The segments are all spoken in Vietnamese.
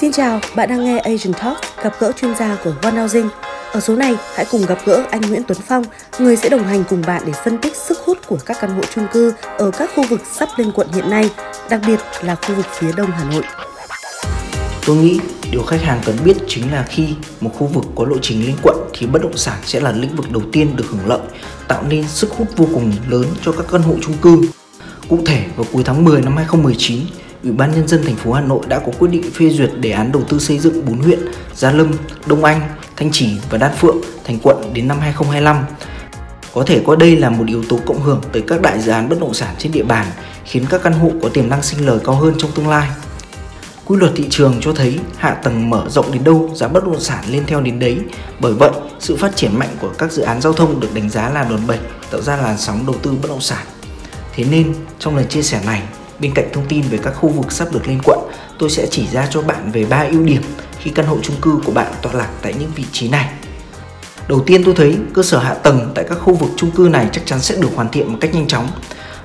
Xin chào, bạn đang nghe Asian Talk, gặp gỡ chuyên gia của One Housing. Ở số này, hãy cùng gặp gỡ anh Nguyễn Tuấn Phong, người sẽ đồng hành cùng bạn để phân tích sức hút của các căn hộ chung cư ở các khu vực sắp lên quận hiện nay, đặc biệt là khu vực phía đông Hà Nội. Tôi nghĩ điều khách hàng cần biết chính là khi một khu vực có lộ trình lên quận thì bất động sản sẽ là lĩnh vực đầu tiên được hưởng lợi, tạo nên sức hút vô cùng lớn cho các căn hộ chung cư. Cụ thể vào cuối tháng 10 năm 2019, Ủy ban nhân dân thành phố Hà Nội đã có quyết định phê duyệt đề án đầu tư xây dựng 4 huyện Gia Lâm, Đông Anh, Thanh Trì và Đan Phượng thành quận đến năm 2025. Có thể coi đây là một yếu tố cộng hưởng tới các đại dự án bất động sản trên địa bàn, khiến các căn hộ có tiềm năng sinh lời cao hơn trong tương lai. Quy luật thị trường cho thấy hạ tầng mở rộng đến đâu, giá bất động sản lên theo đến đấy. Bởi vậy, sự phát triển mạnh của các dự án giao thông được đánh giá là đòn bẩy, tạo ra làn sóng đầu tư bất động sản. Thế nên, trong lần chia sẻ này, bên cạnh thông tin về các khu vực sắp được lên quận, tôi sẽ chỉ ra cho bạn về 3 ưu điểm khi căn hộ chung cư của bạn tọa lạc tại những vị trí này. Đầu tiên tôi thấy cơ sở hạ tầng tại các khu vực chung cư này chắc chắn sẽ được hoàn thiện một cách nhanh chóng.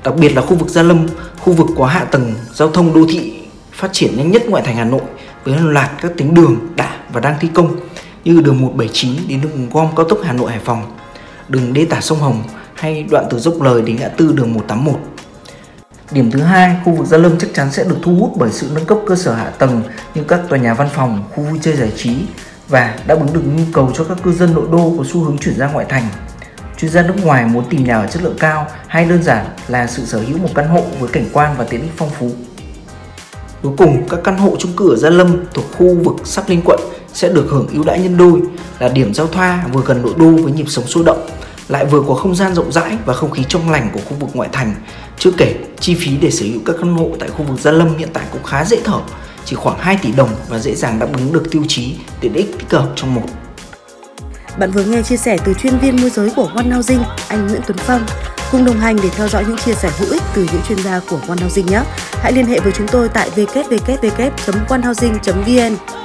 Đặc biệt là khu vực Gia Lâm, khu vực có hạ tầng giao thông đô thị phát triển nhanh nhất ngoại thành Hà Nội với hàng loạt các tuyến đường đã và đang thi công như đường 179 đến đường gom cao tốc Hà Nội Hải Phòng, đường đê tả sông Hồng hay đoạn từ dốc lời đến ngã tư đường 181. Điểm thứ hai, khu vực Gia Lâm chắc chắn sẽ được thu hút bởi sự nâng cấp cơ sở hạ tầng như các tòa nhà văn phòng, khu vui chơi giải trí và đáp ứng được nhu cầu cho các cư dân nội đô có xu hướng chuyển ra ngoại thành. Chuyên gia nước ngoài muốn tìm nhà ở chất lượng cao hay đơn giản là sự sở hữu một căn hộ với cảnh quan và tiện ích phong phú. Cuối cùng, các căn hộ chung cư ở Gia Lâm thuộc khu vực sắp Linh quận sẽ được hưởng ưu đãi nhân đôi là điểm giao thoa vừa gần nội đô với nhịp sống sôi động, lại vừa có không gian rộng rãi và không khí trong lành của khu vực ngoại thành. Chưa kể, chi phí để sở hữu các căn hộ tại khu vực Gia Lâm hiện tại cũng khá dễ thở, chỉ khoảng 2 tỷ đồng và dễ dàng đáp ứng được tiêu chí tiện ích tích hợp trong một. Bạn vừa nghe chia sẻ từ chuyên viên môi giới của One Housing, anh Nguyễn Tuấn Phong. Cùng đồng hành để theo dõi những chia sẻ hữu ích từ những chuyên gia của One Housing nhé. Hãy liên hệ với chúng tôi tại www.onehousing.vn